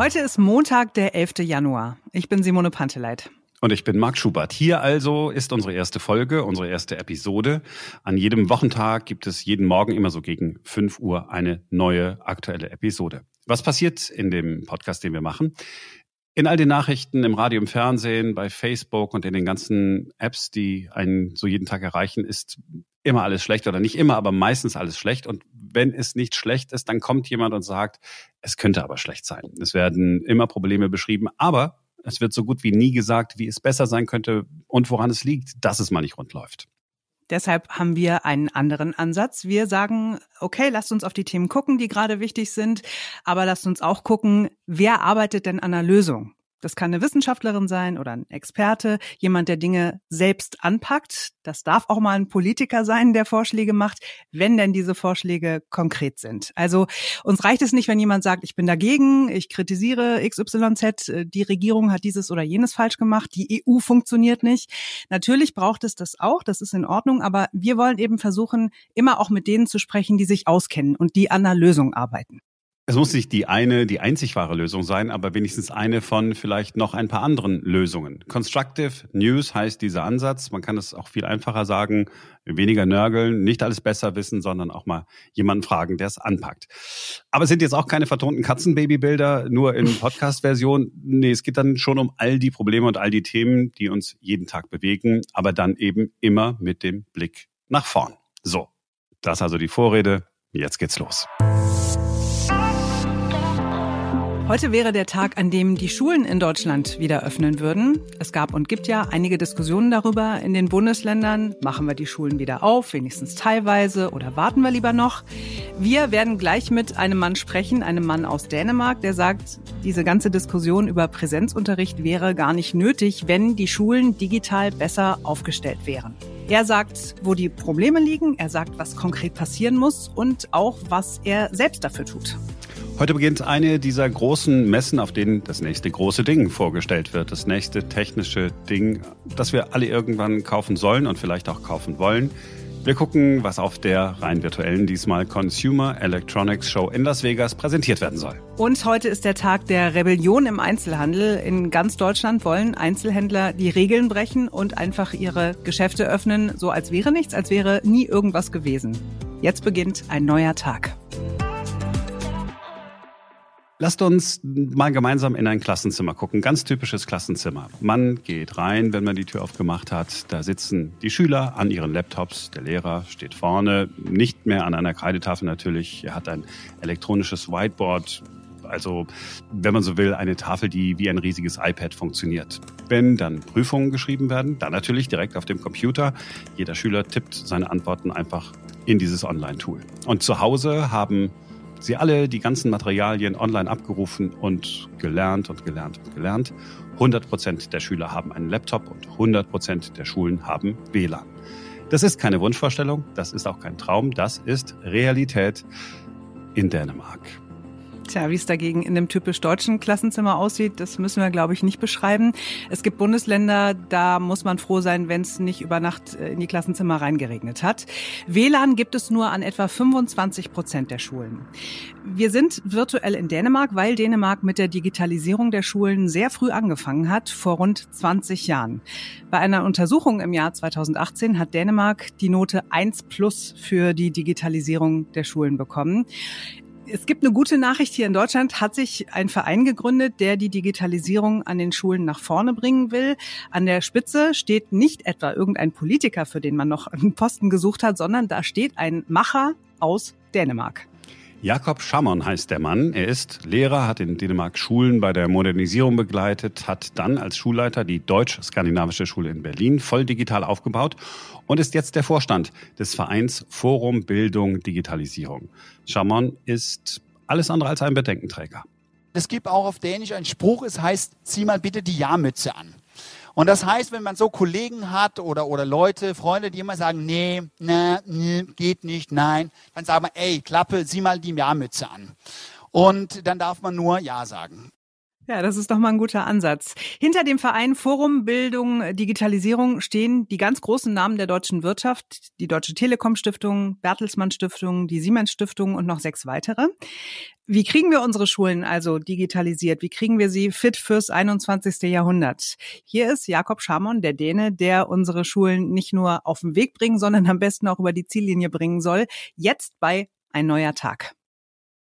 Heute ist Montag, der 11. Januar. Ich bin Simone Panteleit. Und ich bin Marc Schubert. Hier also ist unsere erste Folge, unsere erste Episode. An jedem Wochentag gibt es jeden Morgen immer so gegen 5 Uhr eine neue aktuelle Episode. Was passiert in dem Podcast, den wir machen? In all den Nachrichten, im Radio, im Fernsehen, bei Facebook und in den ganzen Apps, die einen so jeden Tag erreichen, ist immer alles schlecht oder nicht immer, aber meistens alles schlecht. Und wenn es nicht schlecht ist, dann kommt jemand und sagt, es könnte aber schlecht sein. Es werden immer Probleme beschrieben, aber es wird so gut wie nie gesagt, wie es besser sein könnte und woran es liegt, dass es mal nicht rund läuft. Deshalb haben wir einen anderen Ansatz. Wir sagen, okay, lasst uns auf die Themen gucken, die gerade wichtig sind, aber lasst uns auch gucken, wer arbeitet denn an der Lösung? Das kann eine Wissenschaftlerin sein oder ein Experte, jemand, der Dinge selbst anpackt. Das darf auch mal ein Politiker sein, der Vorschläge macht, wenn denn diese Vorschläge konkret sind. Also uns reicht es nicht, wenn jemand sagt, ich bin dagegen, ich kritisiere XYZ, die Regierung hat dieses oder jenes falsch gemacht, die EU funktioniert nicht. Natürlich braucht es das auch, das ist in Ordnung, aber wir wollen eben versuchen, immer auch mit denen zu sprechen, die sich auskennen und die an einer Lösung arbeiten. Es muss nicht die eine, die einzig wahre Lösung sein, aber wenigstens eine von vielleicht noch ein paar anderen Lösungen. Constructive News heißt dieser Ansatz. Man kann es auch viel einfacher sagen. Weniger nörgeln, nicht alles besser wissen, sondern auch mal jemanden fragen, der es anpackt. Aber es sind jetzt auch keine vertonten Katzenbabybilder, nur in Podcast-Version. Nee, es geht dann schon um all die Probleme und all die Themen, die uns jeden Tag bewegen, aber dann eben immer mit dem Blick nach vorn. So, das also die Vorrede. Jetzt geht's los. Heute wäre der Tag, an dem die Schulen in Deutschland wieder öffnen würden. Es gab und gibt ja einige Diskussionen darüber in den Bundesländern. Machen wir die Schulen wieder auf, wenigstens teilweise, oder warten wir lieber noch? Wir werden gleich mit einem Mann sprechen, einem Mann aus Dänemark, der sagt, diese ganze Diskussion über Präsenzunterricht wäre gar nicht nötig, wenn die Schulen digital besser aufgestellt wären. Er sagt, wo die Probleme liegen, er sagt, was konkret passieren muss und auch, was er selbst dafür tut. Heute beginnt eine dieser großen Messen, auf denen das nächste große Ding vorgestellt wird. Das nächste technische Ding, das wir alle irgendwann kaufen sollen und vielleicht auch kaufen wollen. Wir gucken, was auf der rein virtuellen, diesmal Consumer Electronics Show in Las Vegas präsentiert werden soll. Und heute ist der Tag der Rebellion im Einzelhandel. In ganz Deutschland wollen Einzelhändler die Regeln brechen und einfach ihre Geschäfte öffnen, so als wäre nichts, als wäre nie irgendwas gewesen. Jetzt beginnt ein neuer Tag. Lasst uns mal gemeinsam in ein Klassenzimmer gucken. Ganz typisches Klassenzimmer. Man geht rein, wenn man die Tür aufgemacht hat. Da sitzen die Schüler an ihren Laptops. Der Lehrer steht vorne, nicht mehr an einer Kreidetafel natürlich. Er hat ein elektronisches Whiteboard. Also, wenn man so will, eine Tafel, die wie ein riesiges iPad funktioniert. Wenn dann Prüfungen geschrieben werden, dann natürlich direkt auf dem Computer. Jeder Schüler tippt seine Antworten einfach in dieses Online-Tool. Und zu Hause haben Sie alle die ganzen Materialien online abgerufen und gelernt und gelernt und gelernt. 100 Prozent der Schüler haben einen Laptop und 100 Prozent der Schulen haben WLAN. Das ist keine Wunschvorstellung, das ist auch kein Traum, das ist Realität in Dänemark. Tja, wie es dagegen in dem typisch deutschen Klassenzimmer aussieht, das müssen wir, glaube ich, nicht beschreiben. Es gibt Bundesländer, da muss man froh sein, wenn es nicht über Nacht äh, in die Klassenzimmer reingeregnet hat. WLAN gibt es nur an etwa 25 Prozent der Schulen. Wir sind virtuell in Dänemark, weil Dänemark mit der Digitalisierung der Schulen sehr früh angefangen hat, vor rund 20 Jahren. Bei einer Untersuchung im Jahr 2018 hat Dänemark die Note 1 plus für die Digitalisierung der Schulen bekommen. Es gibt eine gute Nachricht hier in Deutschland, hat sich ein Verein gegründet, der die Digitalisierung an den Schulen nach vorne bringen will. An der Spitze steht nicht etwa irgendein Politiker, für den man noch einen Posten gesucht hat, sondern da steht ein Macher aus Dänemark. Jakob Schammern heißt der Mann. Er ist Lehrer, hat in Dänemark Schulen bei der Modernisierung begleitet, hat dann als Schulleiter die Deutsch-Skandinavische Schule in Berlin voll digital aufgebaut und ist jetzt der Vorstand des Vereins Forum Bildung Digitalisierung. Schammern ist alles andere als ein Bedenkenträger. Es gibt auch auf Dänisch einen Spruch, es heißt, zieh mal bitte die Jahrmütze an. Und das heißt, wenn man so Kollegen hat oder, oder Leute, Freunde, die immer sagen, nee, nee, nee, geht nicht, nein, dann sagen wir, ey, Klappe, sieh mal die Jahrmütze an. Und dann darf man nur Ja sagen. Ja, das ist doch mal ein guter Ansatz. Hinter dem Verein Forum Bildung Digitalisierung stehen die ganz großen Namen der deutschen Wirtschaft, die Deutsche Telekom Stiftung, Bertelsmann Stiftung, die Siemens Stiftung und noch sechs weitere. Wie kriegen wir unsere Schulen also digitalisiert? Wie kriegen wir sie fit fürs 21. Jahrhundert? Hier ist Jakob Schamon, der Däne, der unsere Schulen nicht nur auf den Weg bringen, sondern am besten auch über die Ziellinie bringen soll. Jetzt bei Ein neuer Tag.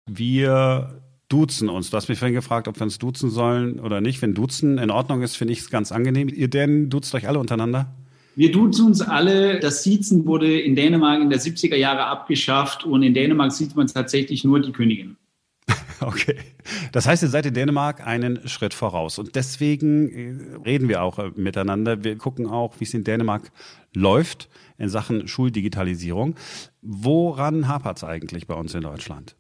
Wir duzen uns. Du hast mich vorhin gefragt, ob wir uns duzen sollen oder nicht. Wenn duzen in Ordnung ist, finde ich es ganz angenehm. Ihr denn duzt euch alle untereinander? Wir duzen uns alle. Das Siezen wurde in Dänemark in der 70er Jahre abgeschafft und in Dänemark sieht man tatsächlich nur die Königin. Okay. Das heißt, ihr seid in Dänemark einen Schritt voraus. Und deswegen äh, reden wir auch äh, miteinander. Wir gucken auch, wie es in Dänemark läuft in Sachen Schuldigitalisierung. Woran hapert es eigentlich bei uns in Deutschland?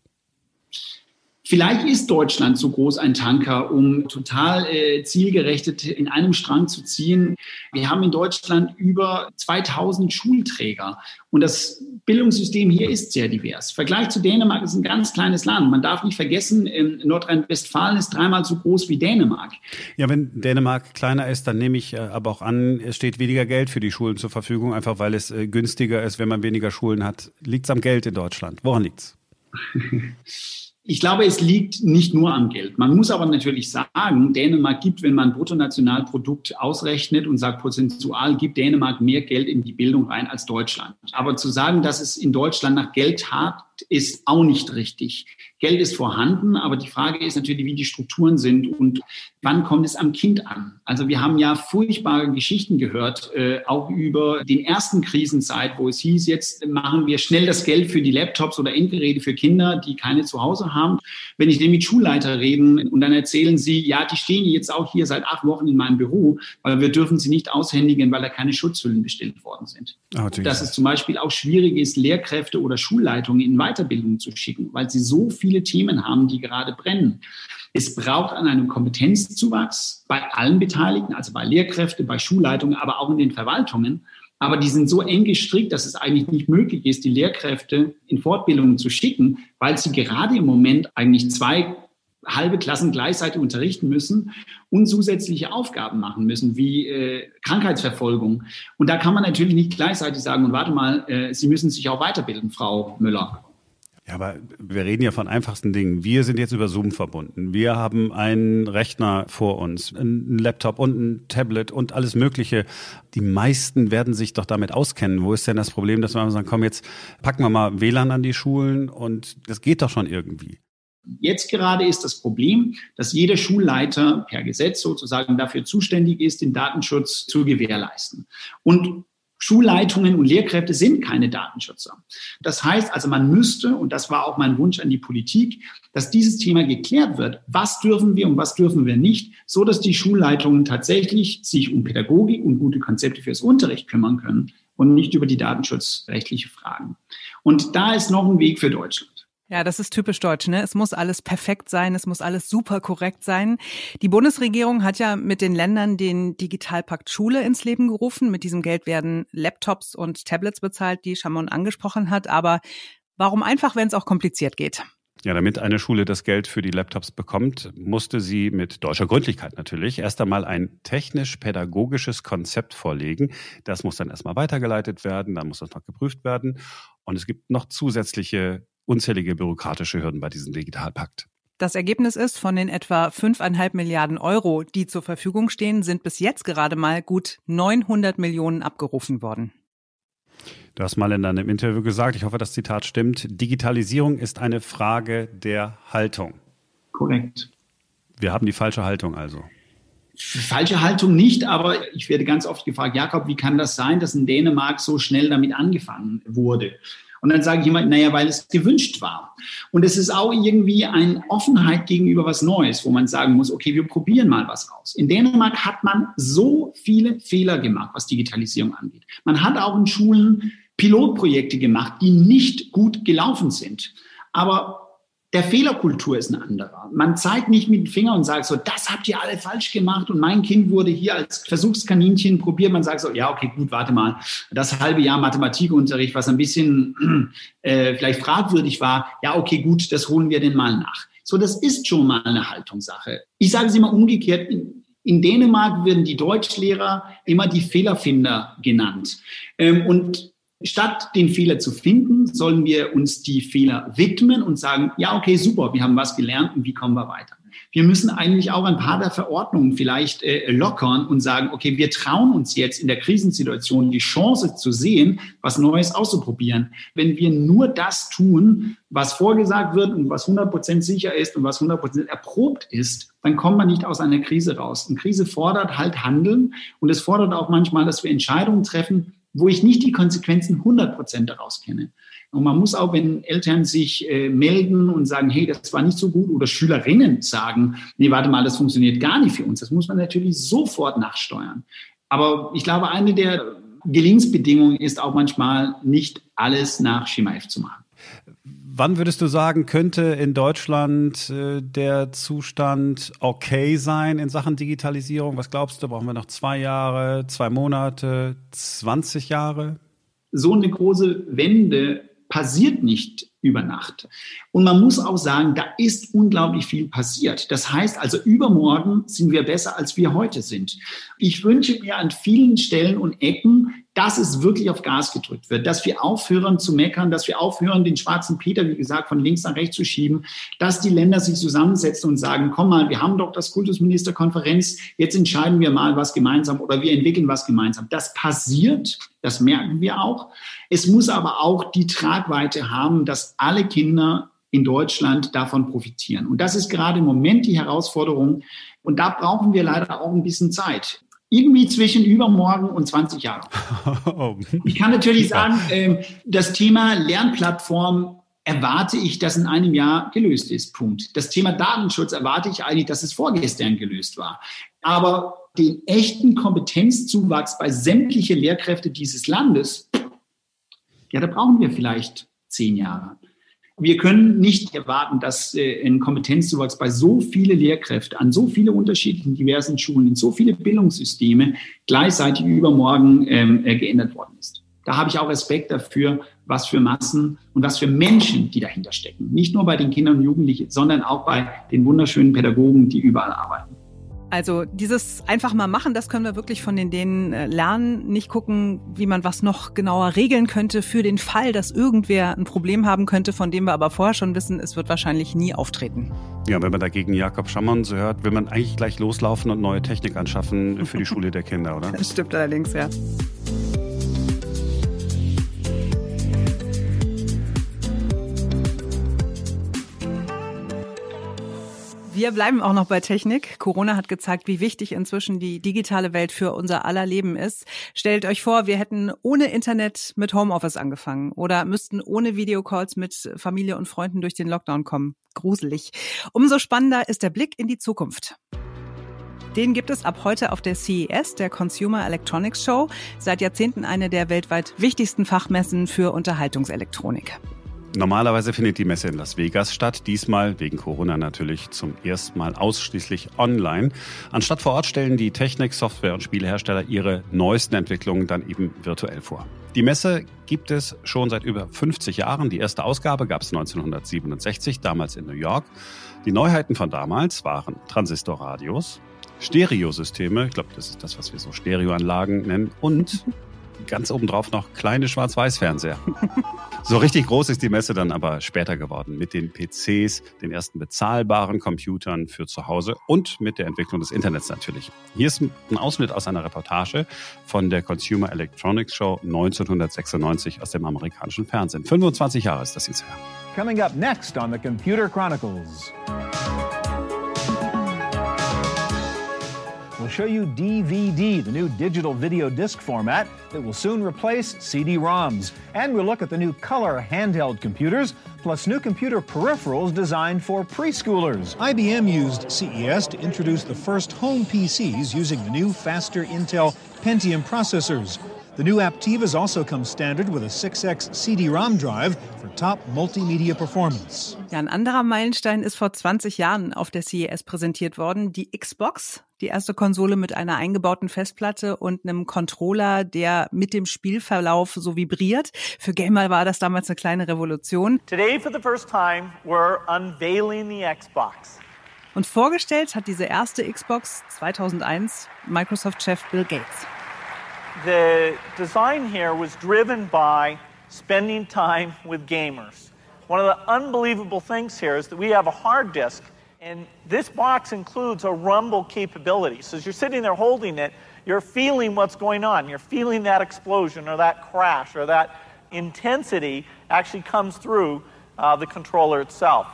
Vielleicht ist Deutschland so groß ein Tanker, um total äh, zielgerechtet in einem Strang zu ziehen. Wir haben in Deutschland über 2000 Schulträger und das Bildungssystem hier ist sehr divers. Vergleich zu Dänemark ist ein ganz kleines Land. Man darf nicht vergessen, Nordrhein-Westfalen ist dreimal so groß wie Dänemark. Ja, wenn Dänemark kleiner ist, dann nehme ich äh, aber auch an, es steht weniger Geld für die Schulen zur Verfügung, einfach weil es äh, günstiger ist, wenn man weniger Schulen hat. Liegt es am Geld in Deutschland? Woran liegt's? Ich glaube, es liegt nicht nur am Geld. Man muss aber natürlich sagen, Dänemark gibt, wenn man Bruttonationalprodukt ausrechnet und sagt prozentual, gibt Dänemark mehr Geld in die Bildung rein als Deutschland. Aber zu sagen, dass es in Deutschland nach Geld hart ist auch nicht richtig. Geld ist vorhanden, aber die Frage ist natürlich, wie die Strukturen sind und wann kommt es am Kind an. Also wir haben ja furchtbare Geschichten gehört, äh, auch über den ersten Krisenzeit, wo es hieß, jetzt machen wir schnell das Geld für die Laptops oder Endgeräte für Kinder, die keine zu Hause haben. Wenn ich mit Schulleiter reden und dann erzählen sie, ja, die stehen jetzt auch hier seit acht Wochen in meinem Büro, weil wir dürfen sie nicht aushändigen, weil da keine Schutzhüllen bestellt worden sind. Oh, Dass es zum Beispiel auch schwierig ist, Lehrkräfte oder Schulleitungen in Weiterbildung zu schicken, weil sie so viele Themen haben, die gerade brennen. Es braucht an einem Kompetenzzuwachs bei allen Beteiligten, also bei Lehrkräften, bei Schulleitungen, aber auch in den Verwaltungen. Aber die sind so eng gestrickt, dass es eigentlich nicht möglich ist, die Lehrkräfte in Fortbildungen zu schicken, weil sie gerade im Moment eigentlich zwei halbe Klassen gleichzeitig unterrichten müssen und zusätzliche Aufgaben machen müssen, wie äh, Krankheitsverfolgung. Und da kann man natürlich nicht gleichzeitig sagen, und warte mal, äh, Sie müssen sich auch weiterbilden, Frau Müller. Ja, aber wir reden ja von einfachsten Dingen. Wir sind jetzt über Zoom verbunden. Wir haben einen Rechner vor uns, einen Laptop und ein Tablet und alles Mögliche. Die meisten werden sich doch damit auskennen. Wo ist denn das Problem, dass wir sagen, komm, jetzt packen wir mal WLAN an die Schulen und das geht doch schon irgendwie. Jetzt gerade ist das Problem, dass jeder Schulleiter per Gesetz sozusagen dafür zuständig ist, den Datenschutz zu gewährleisten. Und Schulleitungen und Lehrkräfte sind keine Datenschützer. Das heißt also, man müsste, und das war auch mein Wunsch an die Politik, dass dieses Thema geklärt wird. Was dürfen wir und was dürfen wir nicht, so dass die Schulleitungen tatsächlich sich um Pädagogik und gute Konzepte fürs Unterricht kümmern können und nicht über die datenschutzrechtliche Fragen. Und da ist noch ein Weg für Deutschland. Ja, das ist typisch deutsch. Ne? Es muss alles perfekt sein, es muss alles super korrekt sein. Die Bundesregierung hat ja mit den Ländern den Digitalpakt Schule ins Leben gerufen. Mit diesem Geld werden Laptops und Tablets bezahlt, die Schamon angesprochen hat. Aber warum einfach, wenn es auch kompliziert geht? Ja, damit eine Schule das Geld für die Laptops bekommt, musste sie mit deutscher Gründlichkeit natürlich erst einmal ein technisch-pädagogisches Konzept vorlegen. Das muss dann erstmal weitergeleitet werden, dann muss das noch geprüft werden. Und es gibt noch zusätzliche unzählige bürokratische Hürden bei diesem Digitalpakt. Das Ergebnis ist, von den etwa fünfeinhalb Milliarden Euro, die zur Verfügung stehen, sind bis jetzt gerade mal gut 900 Millionen abgerufen worden. Du hast mal in deinem Interview gesagt, ich hoffe, das Zitat stimmt, Digitalisierung ist eine Frage der Haltung. Korrekt. Wir haben die falsche Haltung also. Falsche Haltung nicht, aber ich werde ganz oft gefragt, Jakob, wie kann das sein, dass in Dänemark so schnell damit angefangen wurde? Und dann sage ich immer, naja, weil es gewünscht war. Und es ist auch irgendwie eine Offenheit gegenüber was Neues, wo man sagen muss, okay, wir probieren mal was aus. In Dänemark hat man so viele Fehler gemacht, was Digitalisierung angeht. Man hat auch in Schulen Pilotprojekte gemacht, die nicht gut gelaufen sind. Aber der Fehlerkultur ist ein anderer. Man zeigt nicht mit dem Finger und sagt so, das habt ihr alle falsch gemacht und mein Kind wurde hier als Versuchskaninchen probiert. Man sagt so, ja, okay, gut, warte mal. Das halbe Jahr Mathematikunterricht, was ein bisschen äh, vielleicht fragwürdig war, ja, okay, gut, das holen wir denn mal nach. So, das ist schon mal eine Haltungssache. Ich sage es immer umgekehrt. In, in Dänemark werden die Deutschlehrer immer die Fehlerfinder genannt. Ähm, und statt den Fehler zu finden, sollen wir uns die Fehler widmen und sagen, ja, okay, super, wir haben was gelernt und wie kommen wir weiter? Wir müssen eigentlich auch ein paar der Verordnungen vielleicht äh, lockern und sagen, okay, wir trauen uns jetzt in der Krisensituation die Chance zu sehen, was Neues auszuprobieren. Wenn wir nur das tun, was vorgesagt wird und was 100% sicher ist und was 100% erprobt ist, dann kommt man nicht aus einer Krise raus. Eine Krise fordert halt Handeln und es fordert auch manchmal, dass wir Entscheidungen treffen, wo ich nicht die Konsequenzen 100% daraus kenne. Und man muss auch, wenn Eltern sich äh, melden und sagen, hey, das war nicht so gut, oder Schülerinnen sagen, nee, warte mal, das funktioniert gar nicht für uns, das muss man natürlich sofort nachsteuern. Aber ich glaube, eine der Gelingensbedingungen ist auch manchmal nicht alles nach Schema F zu machen. Wann würdest du sagen, könnte in Deutschland äh, der Zustand okay sein in Sachen Digitalisierung? Was glaubst du, brauchen wir noch zwei Jahre, zwei Monate, 20 Jahre? So eine große Wende passiert nicht über Nacht. Und man muss auch sagen, da ist unglaublich viel passiert. Das heißt also, übermorgen sind wir besser, als wir heute sind. Ich wünsche mir an vielen Stellen und Ecken, dass es wirklich auf Gas gedrückt wird, dass wir aufhören zu meckern, dass wir aufhören, den schwarzen Peter, wie gesagt, von links nach rechts zu schieben, dass die Länder sich zusammensetzen und sagen, komm mal, wir haben doch das Kultusministerkonferenz, jetzt entscheiden wir mal was gemeinsam oder wir entwickeln was gemeinsam. Das passiert, das merken wir auch. Es muss aber auch die Tragweite haben, dass alle Kinder in Deutschland davon profitieren. Und das ist gerade im Moment die Herausforderung. Und da brauchen wir leider auch ein bisschen Zeit irgendwie zwischen übermorgen und 20 Jahren. Ich kann natürlich sagen, ähm, das Thema Lernplattform erwarte ich, dass in einem Jahr gelöst ist. Punkt. Das Thema Datenschutz erwarte ich eigentlich, dass es vorgestern gelöst war. Aber den echten Kompetenzzuwachs bei sämtlichen Lehrkräften dieses Landes, ja, da brauchen wir vielleicht zehn Jahre wir können nicht erwarten, dass äh, ein Kompetenzzuwachs bei so viele Lehrkräfte an so viele unterschiedlichen diversen Schulen, in so viele Bildungssysteme gleichzeitig übermorgen ähm, äh, geändert worden ist. Da habe ich auch Respekt dafür, was für Massen und was für Menschen, die dahinter stecken. Nicht nur bei den Kindern und Jugendlichen, sondern auch bei den wunderschönen Pädagogen, die überall arbeiten. Also dieses einfach mal machen, das können wir wirklich von den Dänen äh, lernen. Nicht gucken, wie man was noch genauer regeln könnte für den Fall, dass irgendwer ein Problem haben könnte, von dem wir aber vorher schon wissen, es wird wahrscheinlich nie auftreten. Ja, wenn man dagegen Jakob Schammern so hört, will man eigentlich gleich loslaufen und neue Technik anschaffen für die Schule der Kinder, oder? Das stimmt allerdings, ja. Wir bleiben auch noch bei Technik. Corona hat gezeigt, wie wichtig inzwischen die digitale Welt für unser aller Leben ist. Stellt euch vor, wir hätten ohne Internet mit Homeoffice angefangen oder müssten ohne Videocalls mit Familie und Freunden durch den Lockdown kommen. Gruselig. Umso spannender ist der Blick in die Zukunft. Den gibt es ab heute auf der CES, der Consumer Electronics Show, seit Jahrzehnten eine der weltweit wichtigsten Fachmessen für Unterhaltungselektronik. Normalerweise findet die Messe in Las Vegas statt, diesmal wegen Corona natürlich zum ersten Mal ausschließlich online. Anstatt vor Ort stellen die Technik-, Software- und Spielehersteller ihre neuesten Entwicklungen dann eben virtuell vor. Die Messe gibt es schon seit über 50 Jahren. Die erste Ausgabe gab es 1967, damals in New York. Die Neuheiten von damals waren Transistorradios, Stereosysteme, ich glaube, das ist das, was wir so Stereoanlagen nennen, und ganz obendrauf noch kleine Schwarz-Weiß-Fernseher. so richtig groß ist die Messe dann aber später geworden mit den PCs, den ersten bezahlbaren Computern für zu Hause und mit der Entwicklung des Internets natürlich. Hier ist ein Ausschnitt aus einer Reportage von der Consumer Electronics Show 1996 aus dem amerikanischen Fernsehen. 25 Jahre ist das jetzt her. Coming up next on the Computer Chronicles. We'll show you DVD, the new digital video disc format that will soon replace CD-ROMs. And we'll look at the new color handheld computers, plus new computer peripherals designed for preschoolers. IBM used CES to introduce the first home PCs using the new faster Intel Pentium processors. The new Aptivas also come standard with a 6X CD-ROM drive for top multimedia performance. Ja, ein anderer Meilenstein ist vor 20 Jahren auf der CES präsentiert worden, die Xbox. Die erste Konsole mit einer eingebauten Festplatte und einem Controller, der mit dem Spielverlauf so vibriert. Für Gamer war das damals eine kleine Revolution. Today, for the first time, we're unveiling the Xbox. Und vorgestellt hat diese erste Xbox 2001 Microsoft-Chef Bill Gates. The design here was driven by spending time with gamers. One of the unbelievable things here is that we have a hard disk, and this box includes a rumble capability. So as you're sitting there holding it, you're feeling what's going on. You're feeling that explosion or that crash or that intensity actually comes through uh, the controller itself.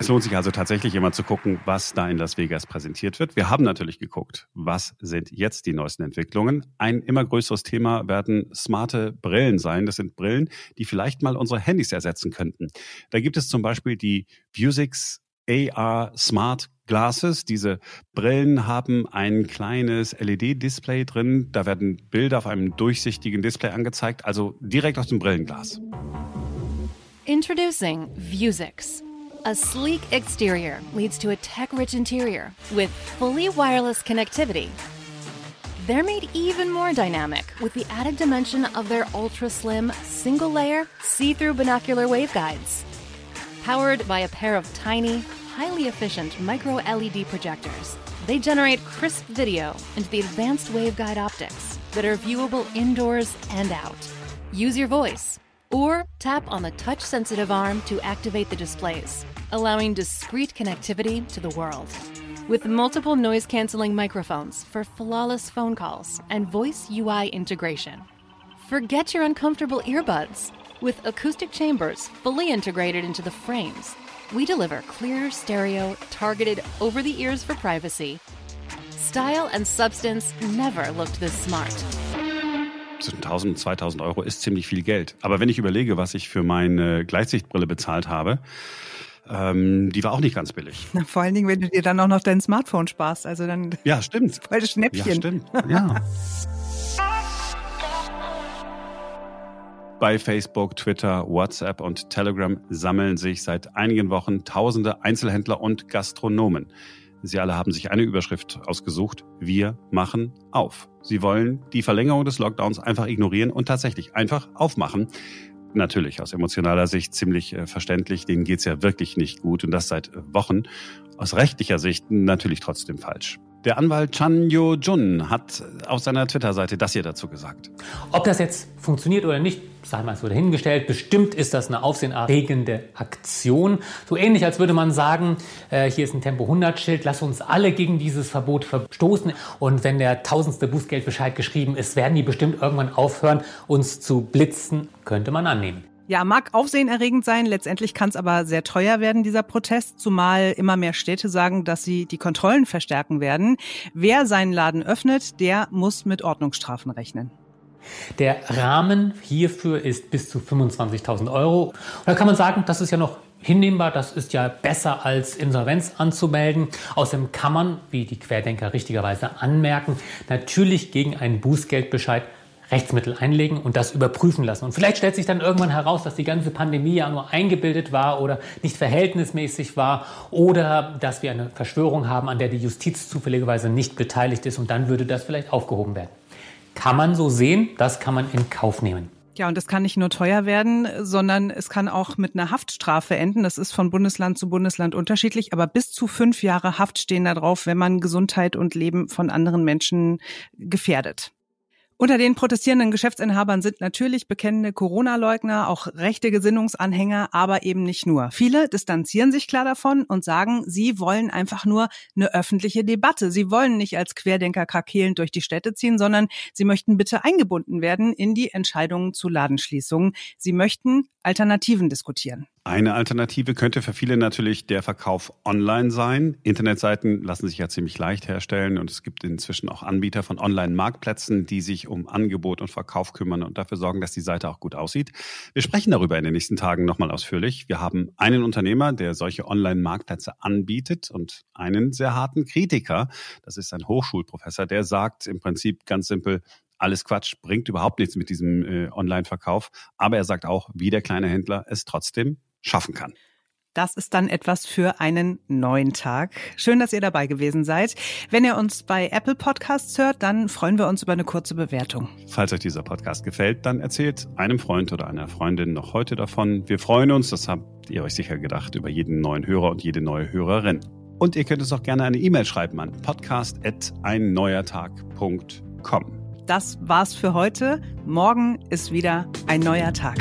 Es lohnt sich also tatsächlich immer zu gucken, was da in Las Vegas präsentiert wird. Wir haben natürlich geguckt, was sind jetzt die neuesten Entwicklungen. Ein immer größeres Thema werden smarte Brillen sein. Das sind Brillen, die vielleicht mal unsere Handys ersetzen könnten. Da gibt es zum Beispiel die Vuzix AR Smart Glasses. Diese Brillen haben ein kleines LED-Display drin. Da werden Bilder auf einem durchsichtigen Display angezeigt, also direkt aus dem Brillenglas. Introducing Vuzix. A sleek exterior leads to a tech rich interior with fully wireless connectivity. They're made even more dynamic with the added dimension of their ultra slim, single layer, see through binocular waveguides. Powered by a pair of tiny, highly efficient micro LED projectors, they generate crisp video into the advanced waveguide optics that are viewable indoors and out. Use your voice or tap on the touch sensitive arm to activate the displays, allowing discreet connectivity to the world. With multiple noise canceling microphones for flawless phone calls and voice UI integration. Forget your uncomfortable earbuds. With acoustic chambers fully integrated into the frames, we deliver clear stereo targeted over the ears for privacy. Style and substance never looked this smart. Zwischen 1000 und 2000 Euro ist ziemlich viel Geld. Aber wenn ich überlege, was ich für meine Gleitsichtbrille bezahlt habe, ähm, die war auch nicht ganz billig. Na, vor allen Dingen, wenn du dir dann auch noch dein Smartphone sparst. Also dann Ja, stimmt. voll Schnäppchen. Ja, stimmt. Ja. Bei Facebook, Twitter, WhatsApp und Telegram sammeln sich seit einigen Wochen tausende Einzelhändler und Gastronomen. Sie alle haben sich eine Überschrift ausgesucht. Wir machen auf. Sie wollen die Verlängerung des Lockdowns einfach ignorieren und tatsächlich einfach aufmachen. Natürlich aus emotionaler Sicht ziemlich äh, verständlich. Denen geht's ja wirklich nicht gut und das seit äh, Wochen. Aus rechtlicher Sicht natürlich trotzdem falsch. Der Anwalt Chan Yo Jun hat auf seiner Twitter-Seite das hier dazu gesagt. Ob das jetzt funktioniert oder nicht, sei mal so dahingestellt. Bestimmt ist das eine aufsehenerregende Aktion. So ähnlich, als würde man sagen, äh, hier ist ein Tempo-100-Schild, lass uns alle gegen dieses Verbot verstoßen. Und wenn der tausendste Bußgeldbescheid geschrieben ist, werden die bestimmt irgendwann aufhören, uns zu blitzen, könnte man annehmen. Ja, mag aufsehenerregend sein, letztendlich kann es aber sehr teuer werden, dieser Protest, zumal immer mehr Städte sagen, dass sie die Kontrollen verstärken werden. Wer seinen Laden öffnet, der muss mit Ordnungsstrafen rechnen. Der Rahmen hierfür ist bis zu 25.000 Euro. Da kann man sagen, das ist ja noch hinnehmbar, das ist ja besser als Insolvenz anzumelden. Außerdem kann man, wie die Querdenker richtigerweise anmerken, natürlich gegen einen Bußgeldbescheid Rechtsmittel einlegen und das überprüfen lassen. Und vielleicht stellt sich dann irgendwann heraus, dass die ganze Pandemie ja nur eingebildet war oder nicht verhältnismäßig war oder dass wir eine Verschwörung haben, an der die Justiz zufälligerweise nicht beteiligt ist und dann würde das vielleicht aufgehoben werden. Kann man so sehen, das kann man in Kauf nehmen. Ja, und das kann nicht nur teuer werden, sondern es kann auch mit einer Haftstrafe enden. Das ist von Bundesland zu Bundesland unterschiedlich, aber bis zu fünf Jahre Haft stehen da drauf, wenn man Gesundheit und Leben von anderen Menschen gefährdet. Unter den protestierenden Geschäftsinhabern sind natürlich bekennende Corona-Leugner, auch rechte Gesinnungsanhänger, aber eben nicht nur. Viele distanzieren sich klar davon und sagen, sie wollen einfach nur eine öffentliche Debatte. Sie wollen nicht als Querdenker krakeelend durch die Städte ziehen, sondern sie möchten bitte eingebunden werden in die Entscheidungen zu Ladenschließungen. Sie möchten Alternativen diskutieren. Eine Alternative könnte für viele natürlich der Verkauf online sein. Internetseiten lassen sich ja ziemlich leicht herstellen und es gibt inzwischen auch Anbieter von Online-Marktplätzen, die sich um Angebot und Verkauf kümmern und dafür sorgen, dass die Seite auch gut aussieht. Wir sprechen darüber in den nächsten Tagen nochmal ausführlich. Wir haben einen Unternehmer, der solche Online-Marktplätze anbietet und einen sehr harten Kritiker. Das ist ein Hochschulprofessor, der sagt im Prinzip ganz simpel, alles Quatsch, bringt überhaupt nichts mit diesem äh, Online-Verkauf. Aber er sagt auch, wie der kleine Händler es trotzdem schaffen kann. Das ist dann etwas für einen neuen Tag. Schön, dass ihr dabei gewesen seid. Wenn ihr uns bei Apple Podcasts hört, dann freuen wir uns über eine kurze Bewertung. Falls euch dieser Podcast gefällt, dann erzählt einem Freund oder einer Freundin noch heute davon. Wir freuen uns, das habt ihr euch sicher gedacht, über jeden neuen Hörer und jede neue Hörerin. Und ihr könnt uns auch gerne eine E-Mail schreiben an podcast.einneuertag.com. Das war's für heute. Morgen ist wieder ein neuer Tag.